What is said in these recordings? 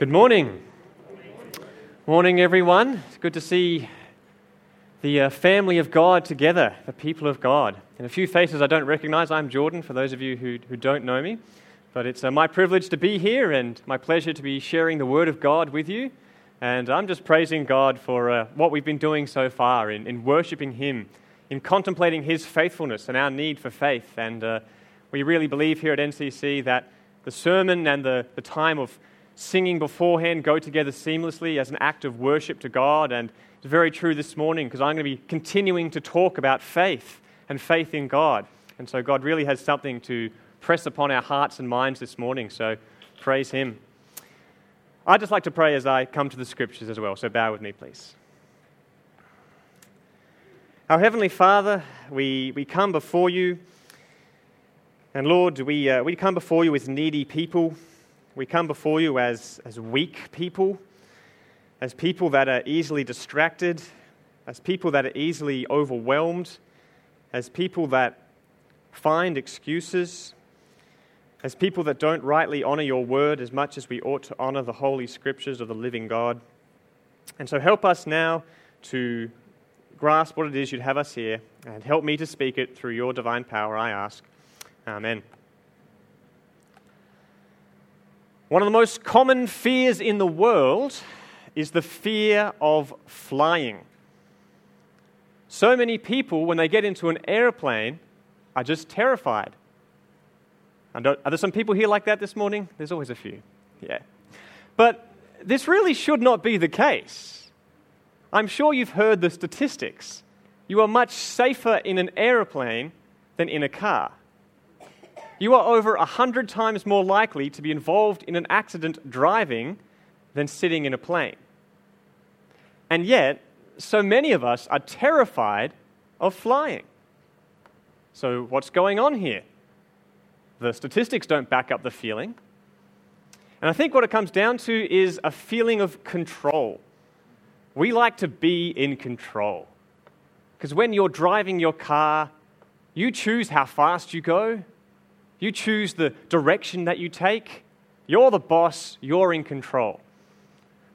Good morning. Morning, everyone. It's good to see the uh, family of God together, the people of God. And a few faces I don't recognize. I'm Jordan, for those of you who, who don't know me. But it's uh, my privilege to be here and my pleasure to be sharing the Word of God with you. And I'm just praising God for uh, what we've been doing so far in, in worshiping Him, in contemplating His faithfulness and our need for faith. And uh, we really believe here at NCC that the sermon and the, the time of singing beforehand go together seamlessly as an act of worship to God. And it's very true this morning because I'm going to be continuing to talk about faith and faith in God. And so God really has something to press upon our hearts and minds this morning. So praise Him. I'd just like to pray as I come to the scriptures as well. So bow with me, please. Our Heavenly Father, we, we come before you. And Lord, we, uh, we come before you as needy people. We come before you as, as weak people, as people that are easily distracted, as people that are easily overwhelmed, as people that find excuses, as people that don't rightly honor your word as much as we ought to honor the holy scriptures of the living God. And so help us now to grasp what it is you'd have us hear, and help me to speak it through your divine power, I ask. Amen. One of the most common fears in the world is the fear of flying. So many people, when they get into an airplane, are just terrified. are there some people here like that this morning? There's always a few. Yeah. But this really should not be the case. I'm sure you've heard the statistics. You are much safer in an airplane than in a car you are over 100 times more likely to be involved in an accident driving than sitting in a plane. And yet, so many of us are terrified of flying. So, what's going on here? The statistics don't back up the feeling. And I think what it comes down to is a feeling of control. We like to be in control. Because when you're driving your car, you choose how fast you go, you choose the direction that you take. You're the boss, you're in control.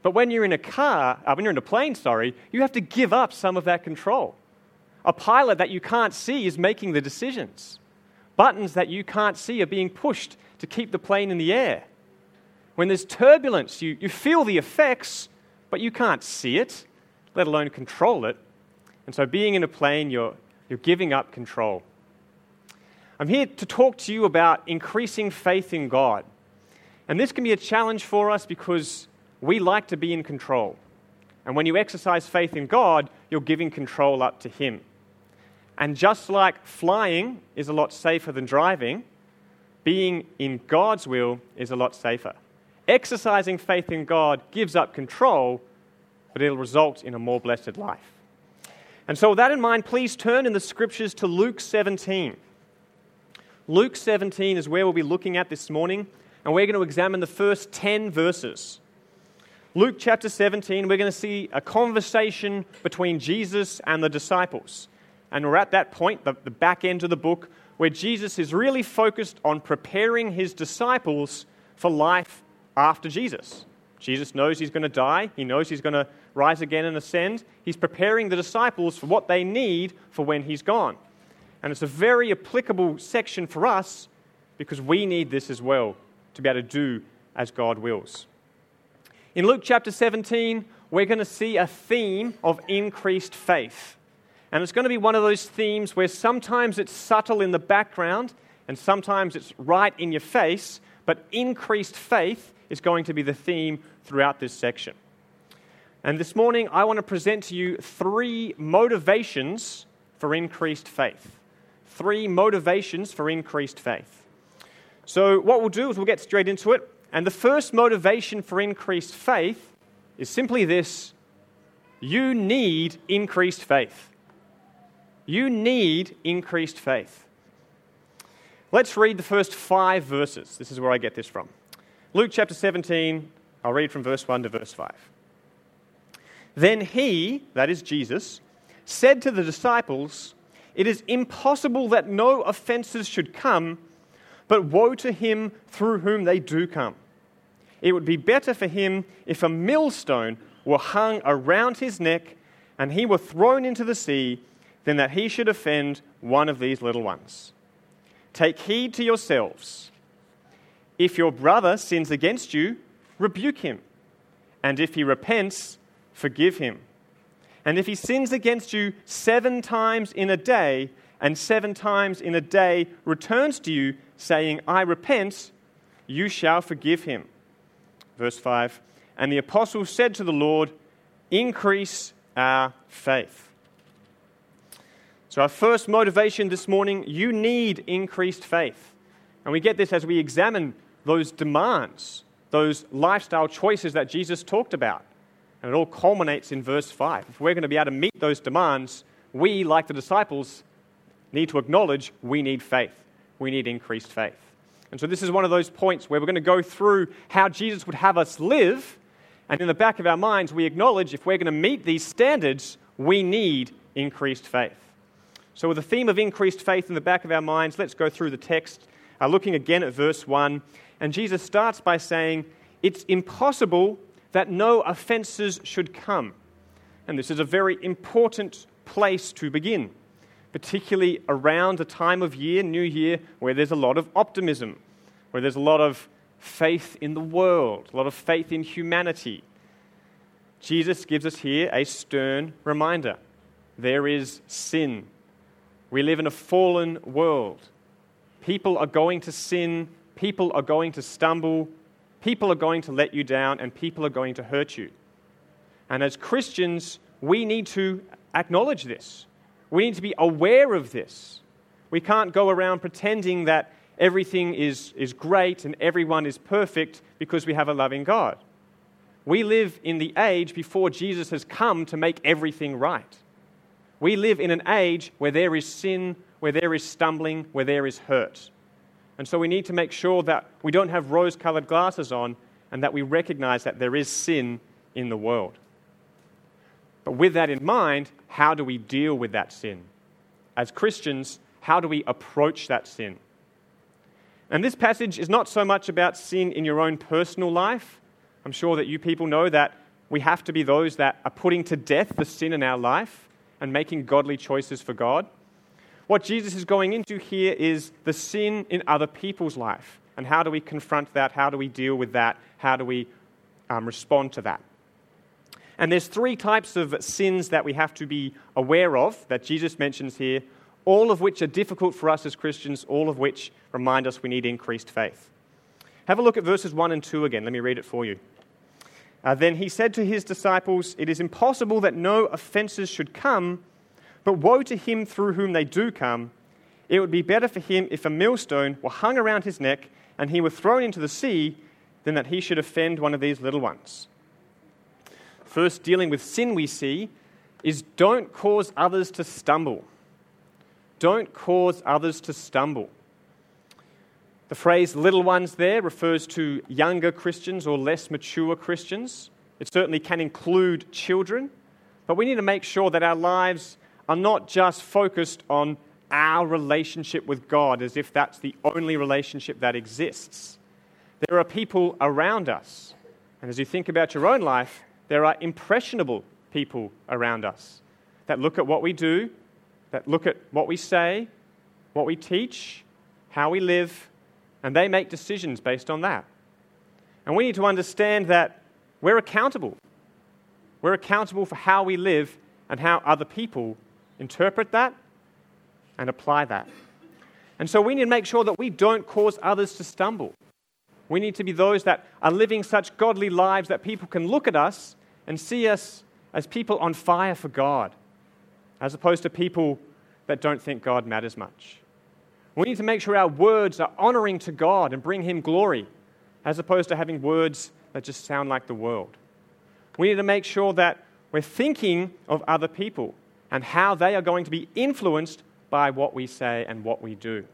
But when you're in a car, uh, when you're in a plane, sorry, you have to give up some of that control. A pilot that you can't see is making the decisions. Buttons that you can't see are being pushed to keep the plane in the air. When there's turbulence, you, you feel the effects, but you can't see it, let alone control it. And so, being in a plane, you're, you're giving up control. I'm here to talk to you about increasing faith in God. And this can be a challenge for us because we like to be in control. And when you exercise faith in God, you're giving control up to Him. And just like flying is a lot safer than driving, being in God's will is a lot safer. Exercising faith in God gives up control, but it'll result in a more blessed life. And so, with that in mind, please turn in the scriptures to Luke 17. Luke 17 is where we'll be looking at this morning, and we're going to examine the first 10 verses. Luke chapter 17, we're going to see a conversation between Jesus and the disciples. And we're at that point, the, the back end of the book, where Jesus is really focused on preparing his disciples for life after Jesus. Jesus knows he's going to die, he knows he's going to rise again and ascend. He's preparing the disciples for what they need for when he's gone. And it's a very applicable section for us because we need this as well to be able to do as God wills. In Luke chapter 17, we're going to see a theme of increased faith. And it's going to be one of those themes where sometimes it's subtle in the background and sometimes it's right in your face, but increased faith is going to be the theme throughout this section. And this morning, I want to present to you three motivations for increased faith three motivations for increased faith. So, what we'll do is we'll get straight into it. And the first motivation for increased faith is simply this you need increased faith. You need increased faith. Let's read the first five verses. This is where I get this from. Luke chapter 17, I'll read from verse 1 to verse 5. Then he, that is Jesus, said to the disciples, it is impossible that no offenses should come, but woe to him through whom they do come. it would be better for him if a millstone were hung around his neck and he were thrown into the sea than that he should offend one of these little ones. Take heed to yourselves. If your brother sins against you, rebuke him. And if he repents, forgive him. And if he sins against you seven times in a day, and seven times in a day returns to you, saying, I repent, you shall forgive him. Verse 5 And the apostle said to the Lord, Increase our faith. So, our first motivation this morning you need increased faith. And we get this as we examine those demands, those lifestyle choices that Jesus talked about. And it all culminates in verse 5. If we're going to be able to meet those demands, we, like the disciples, need to acknowledge we need faith. We need increased faith. And so, this is one of those points where we're going to go through how Jesus would have us live. And in the back of our minds, we acknowledge if we're going to meet these standards, we need increased faith. So, with the theme of increased faith in the back of our minds, let's go through the text, uh, looking again at verse 1. And Jesus starts by saying, It's impossible that no offenses should come. And this is a very important place to begin particularly around a time of year, New Year, where there's a lot of optimism, where there's a lot of faith in the world, a lot of faith in humanity. Jesus gives us here a stern reminder there is sin. We live in a fallen world. People are going to sin, people are going to stumble, people are going to let you down, and people are going to hurt you. And as Christians, we need to acknowledge this. We need to be aware of this. We can't go around pretending that everything is, is great and everyone is perfect because we have a loving God. We live in the age before Jesus has come to make everything right. We live in an age where there is sin, where there is stumbling, where there is hurt. And so we need to make sure that we don't have rose colored glasses on and that we recognize that there is sin in the world. But with that in mind, how do we deal with that sin? As Christians, how do we approach that sin? And this passage is not so much about sin in your own personal life. I'm sure that you people know that we have to be those that are putting to death the sin in our life and making godly choices for God. What Jesus is going into here is the sin in other people's life. And how do we confront that? How do we deal with that? How do we um, respond to that? And there's three types of sins that we have to be aware of that Jesus mentions here, all of which are difficult for us as Christians, all of which remind us we need increased faith. Have a look at verses 1 and 2 again. Let me read it for you. Uh, then he said to his disciples, It is impossible that no offenses should come, but woe to him through whom they do come. It would be better for him if a millstone were hung around his neck and he were thrown into the sea than that he should offend one of these little ones. First, dealing with sin, we see is don't cause others to stumble. Don't cause others to stumble. The phrase little ones there refers to younger Christians or less mature Christians. It certainly can include children, but we need to make sure that our lives are not just focused on our relationship with God as if that's the only relationship that exists. There are people around us. And as you think about your own life, there are impressionable people around us that look at what we do, that look at what we say, what we teach, how we live, and they make decisions based on that. And we need to understand that we're accountable. We're accountable for how we live and how other people interpret that and apply that. And so we need to make sure that we don't cause others to stumble. We need to be those that are living such godly lives that people can look at us and see us as people on fire for God, as opposed to people that don't think God matters much. We need to make sure our words are honoring to God and bring Him glory, as opposed to having words that just sound like the world. We need to make sure that we're thinking of other people and how they are going to be influenced by what we say and what we do.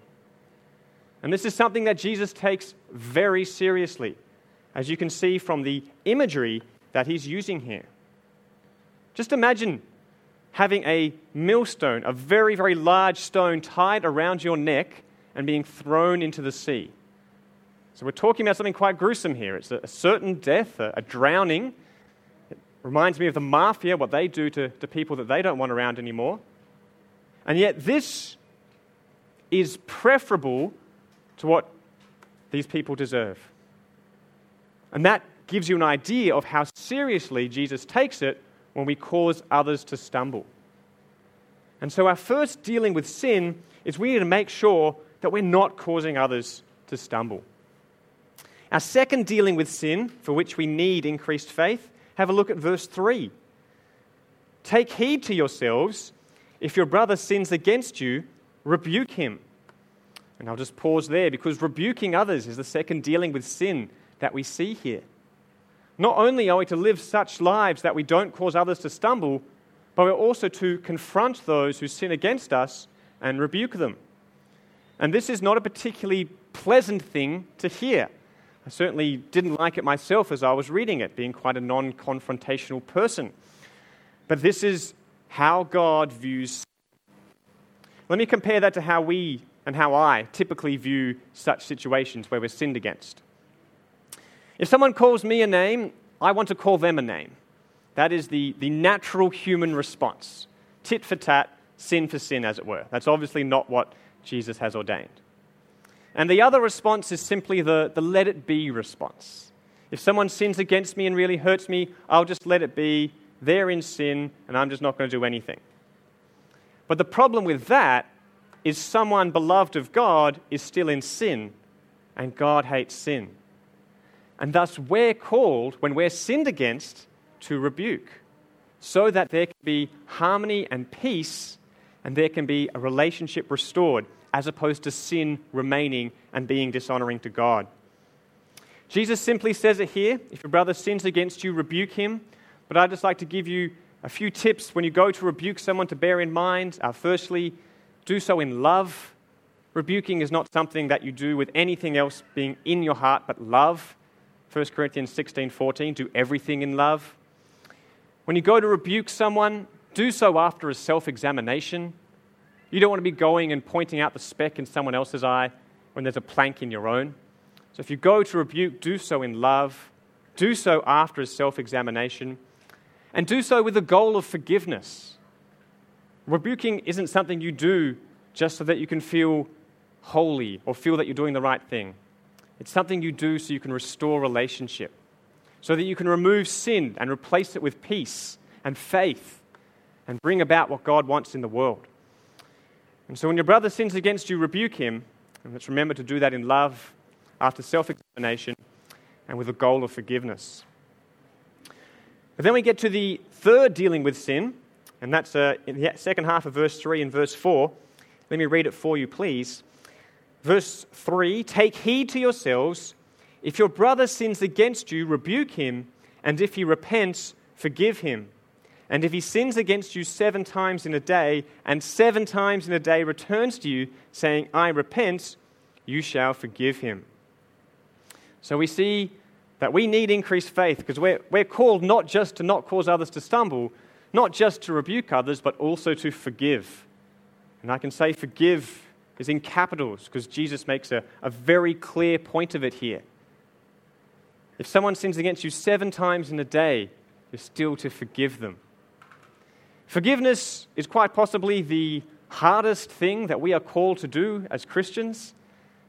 And this is something that Jesus takes very seriously, as you can see from the imagery that he's using here. Just imagine having a millstone, a very, very large stone tied around your neck and being thrown into the sea. So we're talking about something quite gruesome here. It's a, certain death, a, drowning. Reminds me of the mafia, what they do to, to people that they don't want around anymore. And yet, this is preferable to what these people deserve. And that gives you an idea of how seriously Jesus takes it when we cause others to stumble. And so, our first dealing with sin is we need to make sure that we're not causing others to stumble. Our second dealing with sin, for which we need increased faith, have a look at verse 3. Take heed to yourselves. If your brother sins against you, rebuke him. And I'll just pause there because rebuking others is the second dealing with sin that we see here. Not only are we to live such lives that we don't cause others to stumble, but we're also to confront those who sin against us and rebuke them. And this is not a particularly pleasant thing to hear. I certainly didn't like it myself as I was reading it, being quite a non confrontational person. But this is how God views. Let me compare that to how we and how I typically view such situations where we're sinned against. If someone calls me a name, I want to call them a name. That is the, the natural human response. Tit for tat, sin for sin, as it were. That's obviously not what Jesus has ordained. And the other response is simply the, the let it be response. If someone sins against me and really hurts me, I'll just let it be. They're in sin, and I'm just not going to do anything. But the problem with that is someone beloved of God is still in sin, and God hates sin. And thus, we're called, when we're sinned against, to rebuke, so that there can be harmony and peace, and there can be a relationship restored as opposed to sin remaining and being dishonoring to God. Jesus simply says it here if your brother sins against you, rebuke him. But I'd just like to give you a few tips when you go to rebuke someone to bear in mind. Uh, firstly, do so in love. Rebuking is not something that you do with anything else being in your heart but love. 1 Corinthians 16 14, do everything in love. When you go to rebuke someone, do so after a self examination. You don't want to be going and pointing out the speck in someone else's eye when there's a plank in your own. So if you go to rebuke, do so in love, do so after a self examination, and do so with the goal of forgiveness. Rebuking isn't something you do just so that you can feel holy or feel that you're doing the right thing. It's something you do so you can restore relationship, so that you can remove sin and replace it with peace and faith and bring about what God wants in the world. And so when your brother sins against you, rebuke him. And let's remember to do that in love, after self examination, and with a goal of forgiveness. But then we get to the third dealing with sin, and that's uh, in the second half of verse 3 and verse 4. Let me read it for you, please. Verse 3 Take heed to yourselves. If your brother sins against you, rebuke him, and if he repents, forgive him. And if he sins against you seven times in a day, and seven times in a day returns to you, saying, I repent, you shall forgive him. So we see that we need increased faith because we're, we're called not just to not cause others to stumble, not just to rebuke others, but also to forgive. And I can say forgive is in capitals because Jesus makes a, a very clear point of it here. If someone sins against you seven times in a day, you're still to forgive them. Forgiveness is quite possibly the hardest thing that we are called to do as Christians.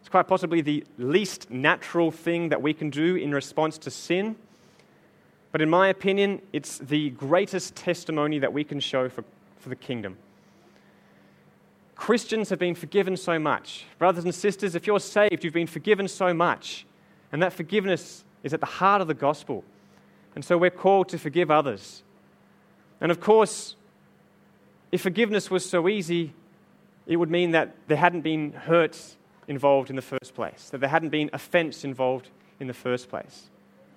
It's quite possibly the least natural thing that we can do in response to sin. But in my opinion, it's the greatest testimony that we can show for, for the kingdom. Christians have been forgiven so much. Brothers and sisters, if you're saved, you've been forgiven so much. And that forgiveness is at the heart of the gospel. And so we're called to forgive others. And of course, if forgiveness was so easy, it would mean that there hadn't been hurt involved in the first place, that there hadn't been offense involved in the first place.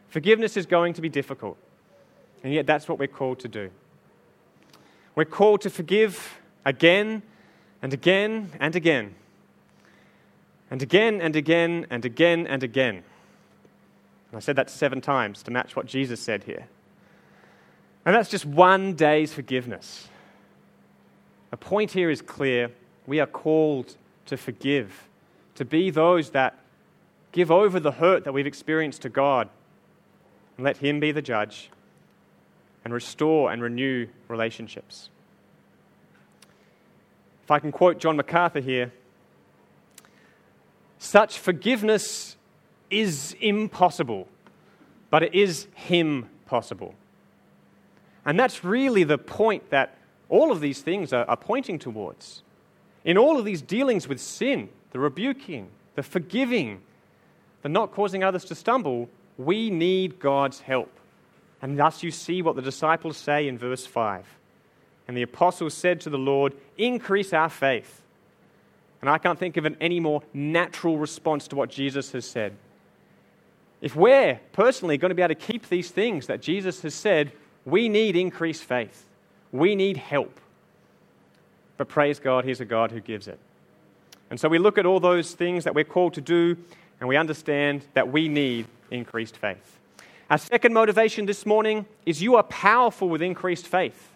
Forgiveness is going to be difficult, and yet that's what we're called to do. We're called to forgive again and again and again, and again and again and again and again. And I said that seven times to match what Jesus said here. And that's just one day's forgiveness. The point here is clear. We are called to forgive, to be those that give over the hurt that we've experienced to God and let Him be the judge and restore and renew relationships. If I can quote John MacArthur here, such forgiveness is impossible, but it is Him possible. And that's really the point that all of these things are, are pointing towards. In all of these dealings with sin, the rebuking, the forgiving, the not causing others to stumble, we need God's help. And thus you see what the disciples say in verse 5. And the apostles said to the Lord, Increase our faith. And I can't think of an any more natural response to what Jesus has said. If we're personally going to be able to keep these things that Jesus has said, we need increased faith. We need help. But praise God, He's a God who gives it. And so we look at all those things that we're called to do, and we understand that we need increased faith. Our second motivation this morning is you are powerful with increased faith.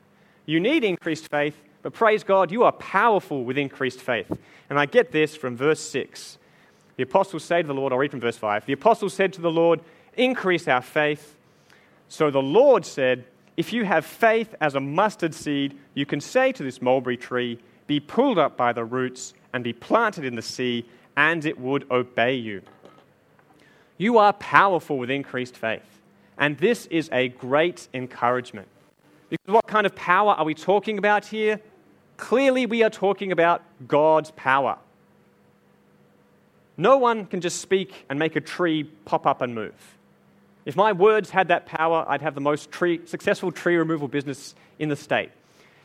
You need increased faith, but praise God, you are powerful with increased faith. And I get this from verse 6. The apostles say to the Lord, I'll read from verse 5. The apostles said to the Lord, Increase our faith. So the Lord said, If you have faith as a mustard seed, you can say to this mulberry tree, Be pulled up by the roots and be planted in the sea, and it would obey you. You are powerful with increased faith. And this is a great encouragement. Because what kind of power are we talking about here? Clearly, we are talking about God's power. No one can just speak and make a tree pop up and move. If my words had that power, I'd have the most tree, successful tree removal business in the state.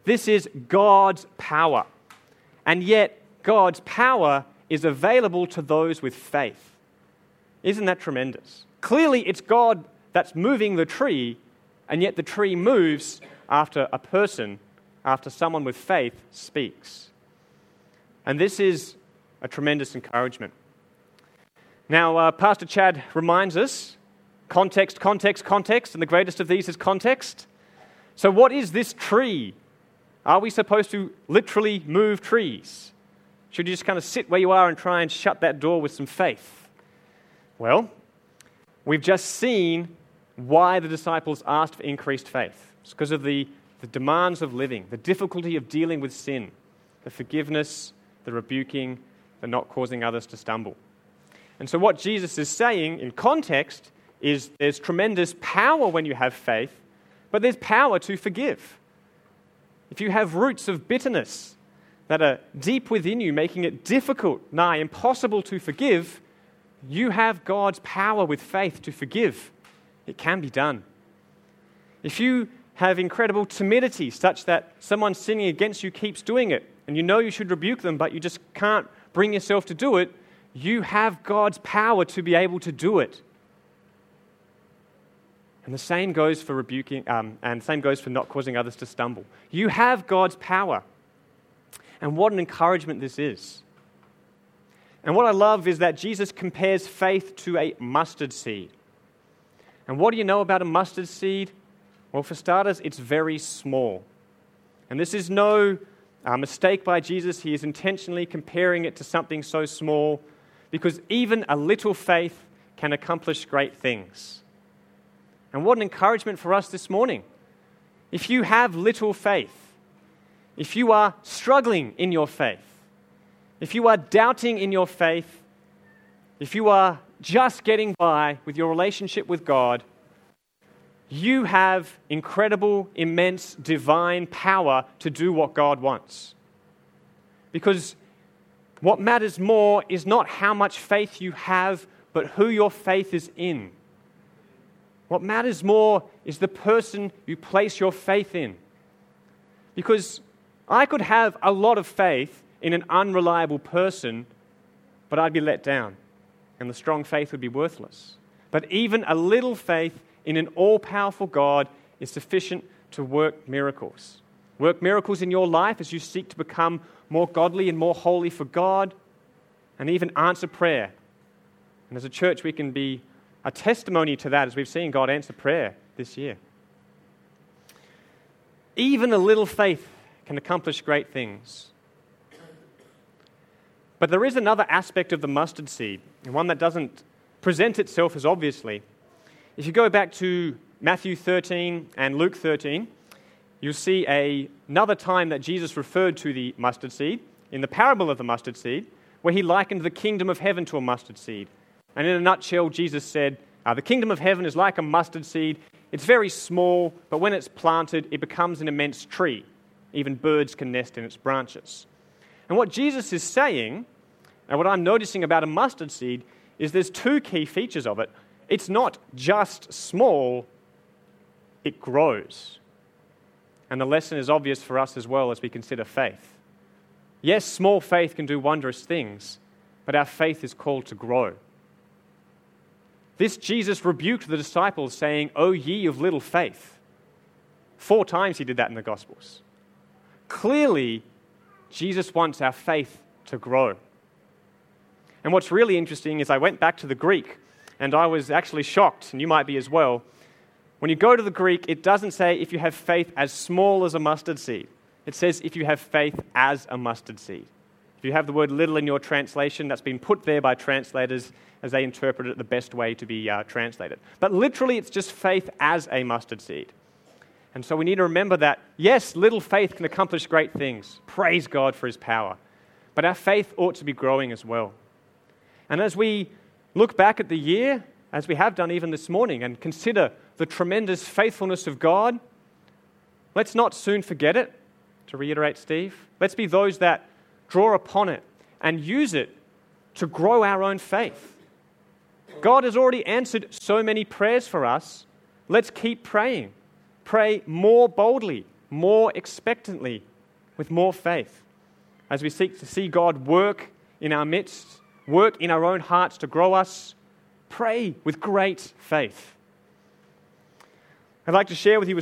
This is God's power. And yet, God's power is available to those with faith. Isn't that tremendous? Clearly, it's God that's moving the tree, and yet the tree moves after a person, after someone with faith speaks. And this is a tremendous encouragement. Now, uh, Pastor Chad reminds us context, context, context, and the greatest of these is context. So, what is this tree? Are we supposed to literally move trees? Should you just kind of sit where you are and try and shut that door with some faith? Well, we've just seen why the disciples asked for increased faith. It's because of the, the demands of living, the difficulty of dealing with sin, the forgiveness, the rebuking, the not causing others to stumble. And so, what Jesus is saying in context is there's tremendous power when you have faith, but there's power to forgive. If you have roots of bitterness that are deep within you, making it difficult, nigh impossible to forgive, you have God's power with faith to forgive. It can be done. If you have incredible timidity, such that someone sinning against you keeps doing it, and you know you should rebuke them, but you just can't bring yourself to do it, you have God's power to be able to do it. And the same goes for rebuking, um, and same goes for not causing others to stumble. You have God's power. And what an encouragement this is. And what I love is that Jesus compares faith to a mustard seed. And what do you know about a mustard seed? Well, for starters, it's very small. And this is no uh, mistake by Jesus. He is intentionally comparing it to something so small because even a little faith can accomplish great things. And what an encouragement for us this morning. If you have little faith, if you are struggling in your faith, if you are doubting in your faith, if you are just getting by with your relationship with God, you have incredible, immense, divine power to do what God wants. Because what matters more is not how much faith you have, but who your faith is in. What matters more is the person you place your faith in. Because I could have a lot of faith in an unreliable person, but I'd be let down, and the strong faith would be worthless. But even a little faith in an all powerful God is sufficient to work miracles. Work miracles in your life as you seek to become more godly and more holy for God, and even answer prayer. And as a church, we can be a testimony to that as we've seen God answer prayer this year. Even a little faith can accomplish great things. But there is another aspect of the mustard seed, and one that doesn't present itself as obviously. If you go back to Matthew 13 and Luke 13, you'll see a, another time that Jesus referred to the mustard seed in the parable of the mustard seed, where he likened the kingdom of heaven to a mustard seed. And in a nutshell, Jesus said, uh, The kingdom of heaven is like a mustard seed. It's very small, but when it's planted, it becomes an immense tree. Even birds can nest in its branches. And what Jesus is saying, and what I'm noticing about a mustard seed, is there's two key features of it. It's not just small, it grows. And the lesson is obvious for us as well as we consider faith. Yes, small faith can do wondrous things, but our faith is called to grow. This Jesus rebuked the disciples, saying, O ye of little faith. Four times he did that in the Gospels. Clearly, Jesus wants our faith to grow. And what's really interesting is I went back to the Greek and I was actually shocked, and you might be as well. When you go to the Greek, it doesn't say if you have faith as small as a mustard seed, it says if you have faith as a mustard seed. You have the word little in your translation, that's been put there by translators as they interpret it the best way to be uh, translated. But literally, it's just faith as a mustard seed. And so we need to remember that, yes, little faith can accomplish great things. Praise God for his power. But our faith ought to be growing as well. And as we look back at the year, as we have done even this morning, and consider the tremendous faithfulness of God, let's not soon forget it, to reiterate Steve. Let's be those that draw upon it and use it to grow our own faith. God has already answered so many prayers for us. Let's keep praying. Pray more boldly, more expectantly, with more faith as we seek to see God work in our midst work in our own hearts to grow us, pray with great faith. I'd like to share with you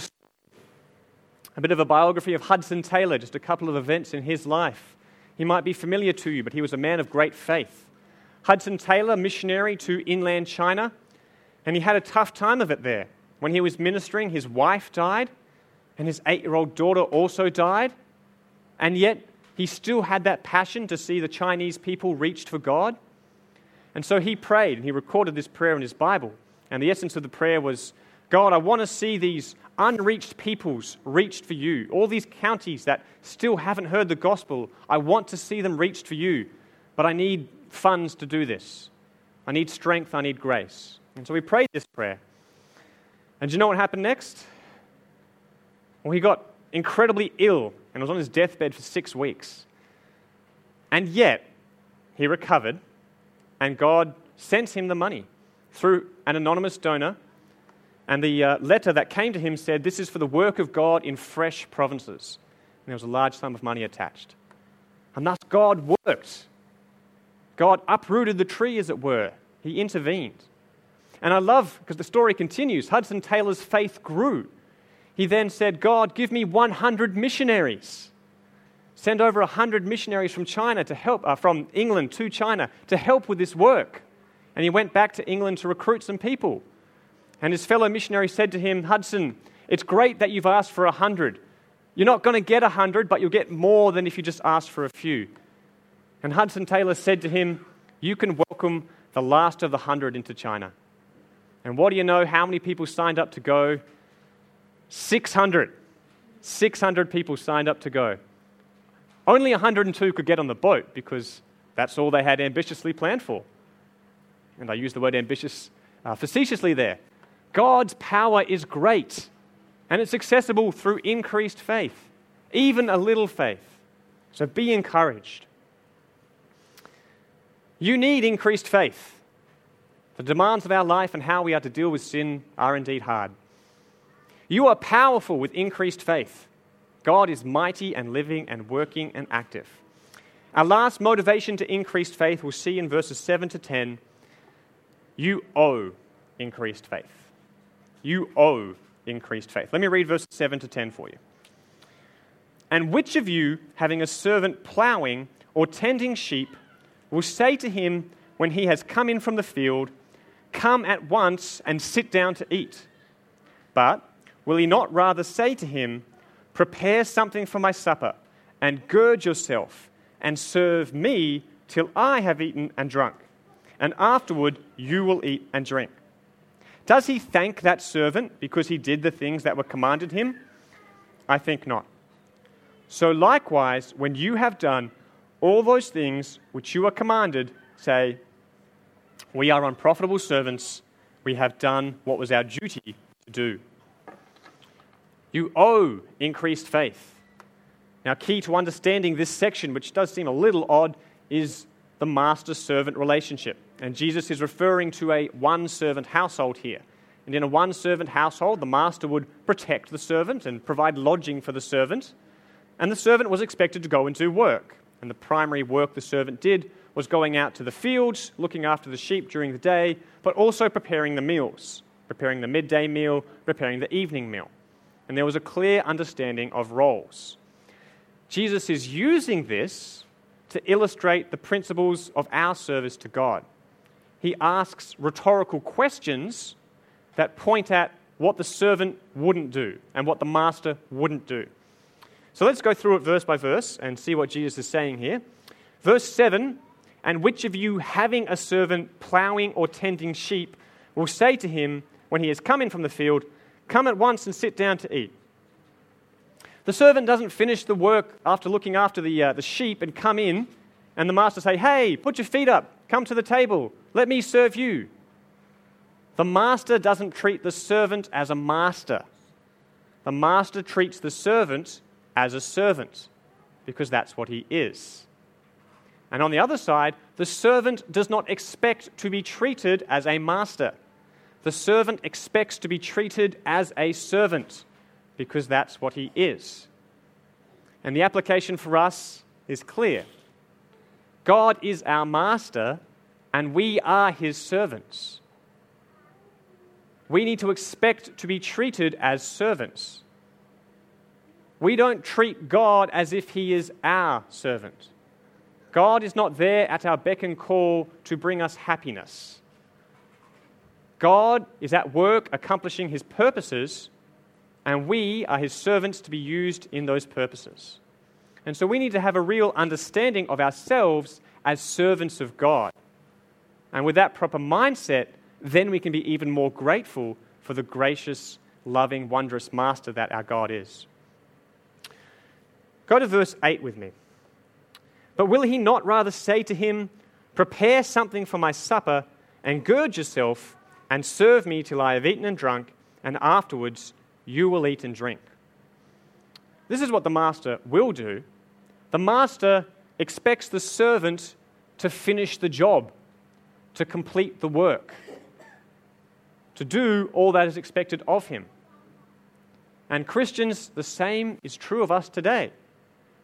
a bit of a biography of Hudson Taylor, just a couple of events in his life. He might be familiar to you, but he was a man of great faith. Hudson Taylor, missionary to inland China, and he had a tough time of it there. When he was ministering, his wife died, and his eight year old daughter also died, and yet he still had that passion to see the Chinese people reached for God. And so he prayed, and he recorded this prayer in his Bible. And the essence of the prayer was God, I want to see these unreached peoples reached for you. All these counties that still haven't heard the gospel, I want to see them reached for you. But I need funds to do this. I need strength, I need grace. And so we prayed this prayer. And do you know what happened next? Well, he got incredibly ill and was on his deathbed for six weeks. And yet, he recovered, and God sent him the money through an anonymous donor. And the uh, letter that came to him said, This is for the work of God in fresh provinces. And there was a large sum of money attached. And thus, God worked. God uprooted the tree, as it were. He intervened. And I love, because the story continues, Hudson Taylor's faith grew he then said, God, give me 100 missionaries. Send over 100 missionaries from China to help, uh, from England to China to help with this work. And he went back to England to recruit some people. And his fellow missionary said to him, Hudson, it's great that you've asked for a 100. You're not going to get a 100, but you'll get more than if you just asked for a few. And Hudson Taylor said to him, You can welcome the last of the 100 into China. And what do you know? How many people signed up to go? 600. 600 people signed up to go. Only 102 could get on the boat because that's all they had ambitiously planned for. And I use the word ambitious uh, facetiously there. God's power is great, and it's accessible through increased faith, even a little faith. So be encouraged. You need increased faith. The demands of our life and how we are to deal with sin are indeed hard. You are powerful with increased faith. God is mighty and living and working and active. Our last motivation to increased faith we'll see in verses 7 to 10. You owe increased faith. You owe increased faith. Let me read verses 7 to 10 for you. And which of you, having a servant plowing or tending sheep, will say to him when he has come in from the field, Come at once and sit down to eat? But Will he not rather say to him, Prepare something for my supper, and gird yourself, and serve me till I have eaten and drunk? and afterward you will eat and drink. Does he thank that servant because he did the things that were commanded him? I think not. So, likewise, when you have done all those things which you are commanded, say, We are unprofitable servants, we have done what was our duty to do. You owe increased faith. Now, key to understanding this section, which does seem a little odd, is the master servant relationship. And Jesus is referring to a one servant household here. And in a one servant household, the master would protect the servant and provide lodging for the servant. And the servant was expected to go and do work. And the primary work the servant did was going out to the fields, looking after the sheep during the day, but also preparing the meals, preparing the midday meal, preparing the evening meal. And there was a clear understanding of roles. Jesus is using this to illustrate the principles of our service to God. He asks rhetorical questions that point at what the servant wouldn't do and what the master wouldn't do. So let's go through it verse by verse and see what Jesus is saying here. Verse 7 And which of you, having a servant plowing or tending sheep, will say to him when he has come in from the field, Come at once and sit down to eat? The servant doesn't finish the work after looking after the, uh, the sheep and come in, and the master say, Hey, put your feet up, come to the table, let me serve you. The master doesn't treat the servant as a master. The master treats the servant as a servant because that's what he is. And on the other side, the servant does not expect to be treated as a master. The servant expects to be treated as a servant because that's what he is. And the application for us is clear God is our master, and we are his servants. We need to expect to be treated as servants. We don't treat God as if he is our servant. God is not there at our beck and call to bring us happiness. God is at work accomplishing his purposes and we are his servants to be used in those purposes. And so we need to have a real understanding of ourselves as servants of God. And with that proper mindset, then we can be even more grateful for the gracious, loving, wondrous master that our God is. Go to verse 8 with me. But will he not rather say to him, Prepare something for my supper, and gird yourself, and serve me till I have eaten and drunk, and afterwards you will eat and drink. This is what the master will do. The master expects the servant to finish the job, to complete the work, to do all that is expected of him. And Christians, the same is true of us today.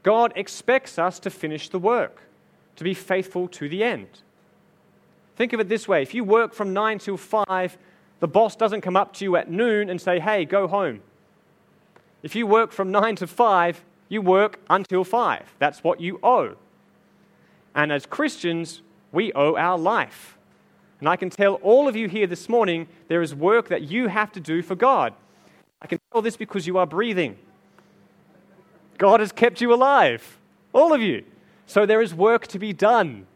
God expects us to finish the work, to be faithful to the end. Think of it this way if you work from 9 till 5 the boss doesn't come up to you at noon and say, hey, go home. If you work from 9 to 5, you work until 5. That's what you owe. And as Christians, we owe our life. And I can tell all of you here this morning there is work that you have to do for God. I can tell this because you are breathing. God has kept you alive, all of you. So there is work to be done.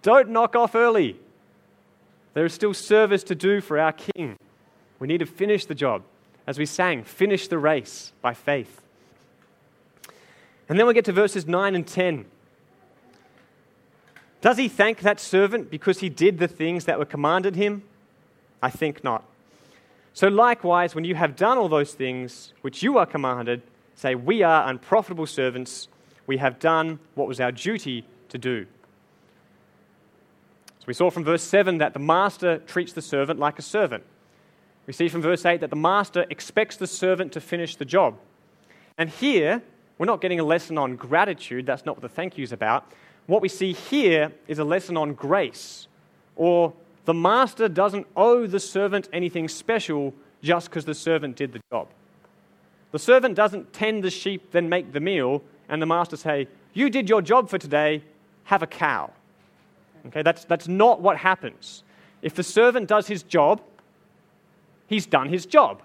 Don't knock off early. There is still service to do for our King. We need to finish the job. As we sang, finish the race by faith. And then we get to verses 9 and 10. Does he thank that servant because he did the things that were commanded him? I think not. So, likewise, when you have done all those things which you are commanded, say, We are unprofitable servants. We have done what was our duty to do. So we saw from verse 7 that the master treats the servant like a servant. We see from verse 8 that the master expects the servant to finish the job. And here, we're not getting a lesson on gratitude, that's not what the thank you is about. What we see here is a lesson on grace, or the master doesn't owe the servant anything special just because the servant did the job. The servant doesn't tend the sheep, then make the meal, and the master say, You did your job for today, have a cow. Okay, that's, that's not what happens. If the servant does his job, he's done his job.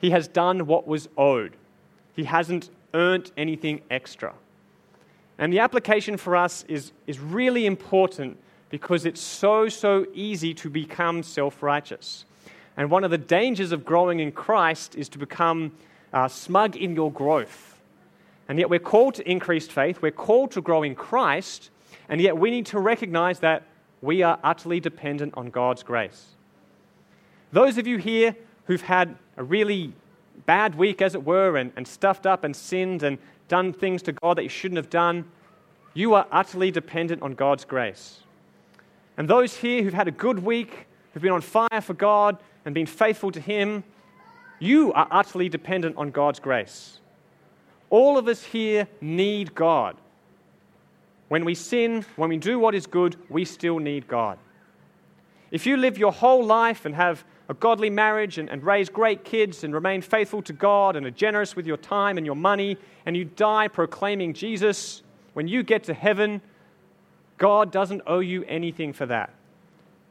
He has done what was owed. He hasn't earned anything extra. And the application for us is, is really important because it's so, so easy to become self righteous. And one of the dangers of growing in Christ is to become uh, smug in your growth. And yet we're called to increased faith, we're called to grow in Christ, and yet we need to recognize that we are utterly dependent on God's grace. Those of you here who've had a really bad week, as it were, and, and stuffed up and sinned and done things to God that you shouldn't have done, you are utterly dependent on God's grace. And those here who've had a good week, who've been on fire for God and been faithful to Him, you are utterly dependent on God's grace. All of us here need God. When we sin, when we do what is good, we still need God. If you live your whole life and have a godly marriage and, and, raise great kids and remain faithful to God and are generous with your time and your money, and you die proclaiming Jesus, when you get to heaven, God doesn't owe you anything for that.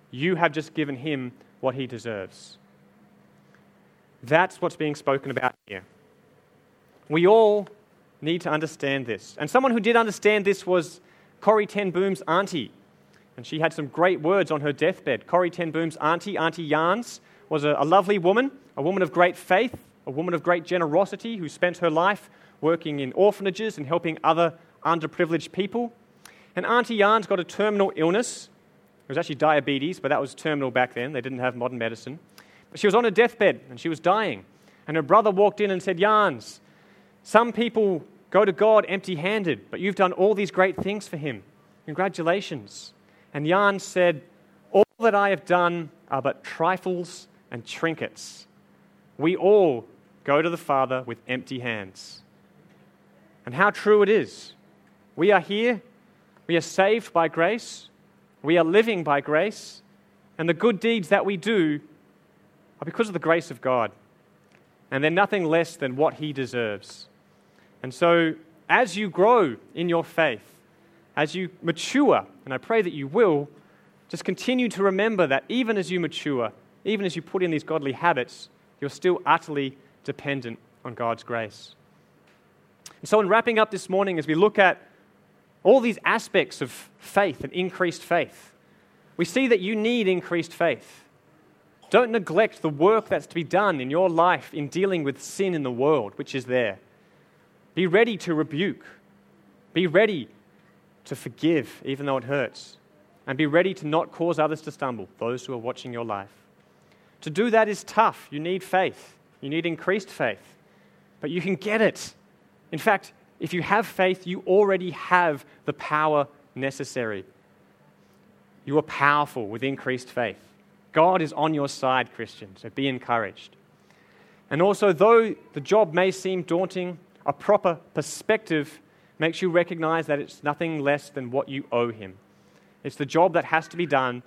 You have just given him what he deserves. That's what's being spoken about here. We all need to understand this. And someone who did understand this was Corrie Ten Boom's auntie. And she had some great words on her deathbed. Corrie Ten Boom's auntie, Auntie Jans, was a, a lovely woman, a woman of great faith, a woman of great generosity who spent her life working in orphanages and helping other underprivileged people. And Auntie Jans got a terminal illness. It was actually diabetes, but that was terminal back then. They didn't have modern medicine. But she was on her deathbed and she was dying. And her brother walked in and said, Jans, some people go to God empty handed, but you've done all these great things for him. Congratulations. And Jan said, All that I have done are but trifles and trinkets. We all go to the Father with empty hands. And how true it is. We are here we are saved by grace. We are living by grace. And the good deeds that we do are because of the grace of God. And they're nothing less than what He deserves. And so, as you grow in your faith, as you mature, and I pray that you will, just continue to remember that even as you mature, even as you put in these godly habits, you're still utterly dependent on God's grace. And so, in wrapping up this morning, as we look at all these aspects of faith and increased faith. We see that you need increased faith. Don't neglect the work that's to be done in your life in dealing with sin in the world, which is there. Be ready to rebuke. Be ready to forgive, even though it hurts. And be ready to not cause others to stumble, those who are watching your life. To do that is tough. You need faith, you need increased faith. But you can get it. In fact, if you have faith, you already have the power necessary. You are powerful with increased faith. God is on your side, Christian, so be encouraged. And also, though the job may seem daunting, a proper perspective makes you recognize that it's nothing less than what you owe Him. It's the job that has to be done.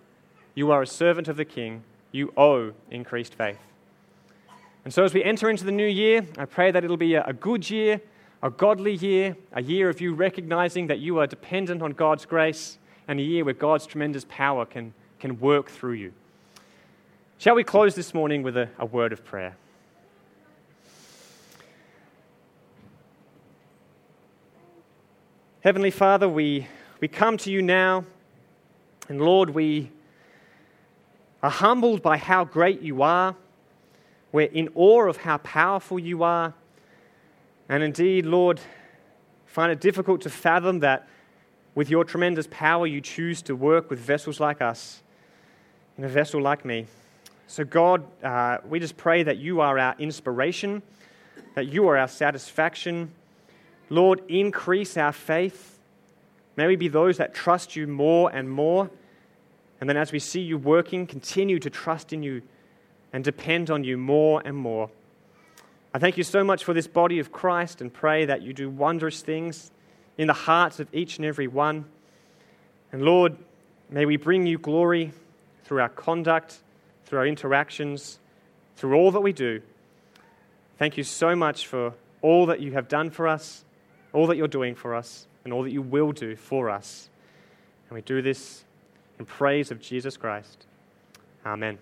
You are a servant of the King. You owe increased faith. And so, as we enter into the new year, I pray that it'll be a good year a godly year, a year of you recognizing that you are dependent on God's grace, and a year where God's tremendous power can, can work through you. Shall we close this morning with a, a word of prayer? Heavenly Father, we, we come to you now, and Lord, we are humbled by how great you are. We're in awe of how powerful you are. And indeed, Lord, find it difficult to fathom that with your tremendous power, you choose to work with vessels like us, in a vessel like me. So, God, uh, we just pray that you are our inspiration, that you are our satisfaction. Lord, increase our faith. May we be those that trust you more and more. And then, as we see you working, continue to trust in you and depend on you more and more. I thank you so much for this body of Christ and pray that you do wondrous things in the hearts of each and every one. And Lord, may we bring you glory through our conduct, through our interactions, through all that we do. Thank you so much for all that you have done for us, all that you're doing for us, and all that you will do for us. And we do this in praise of Jesus Christ. Amen.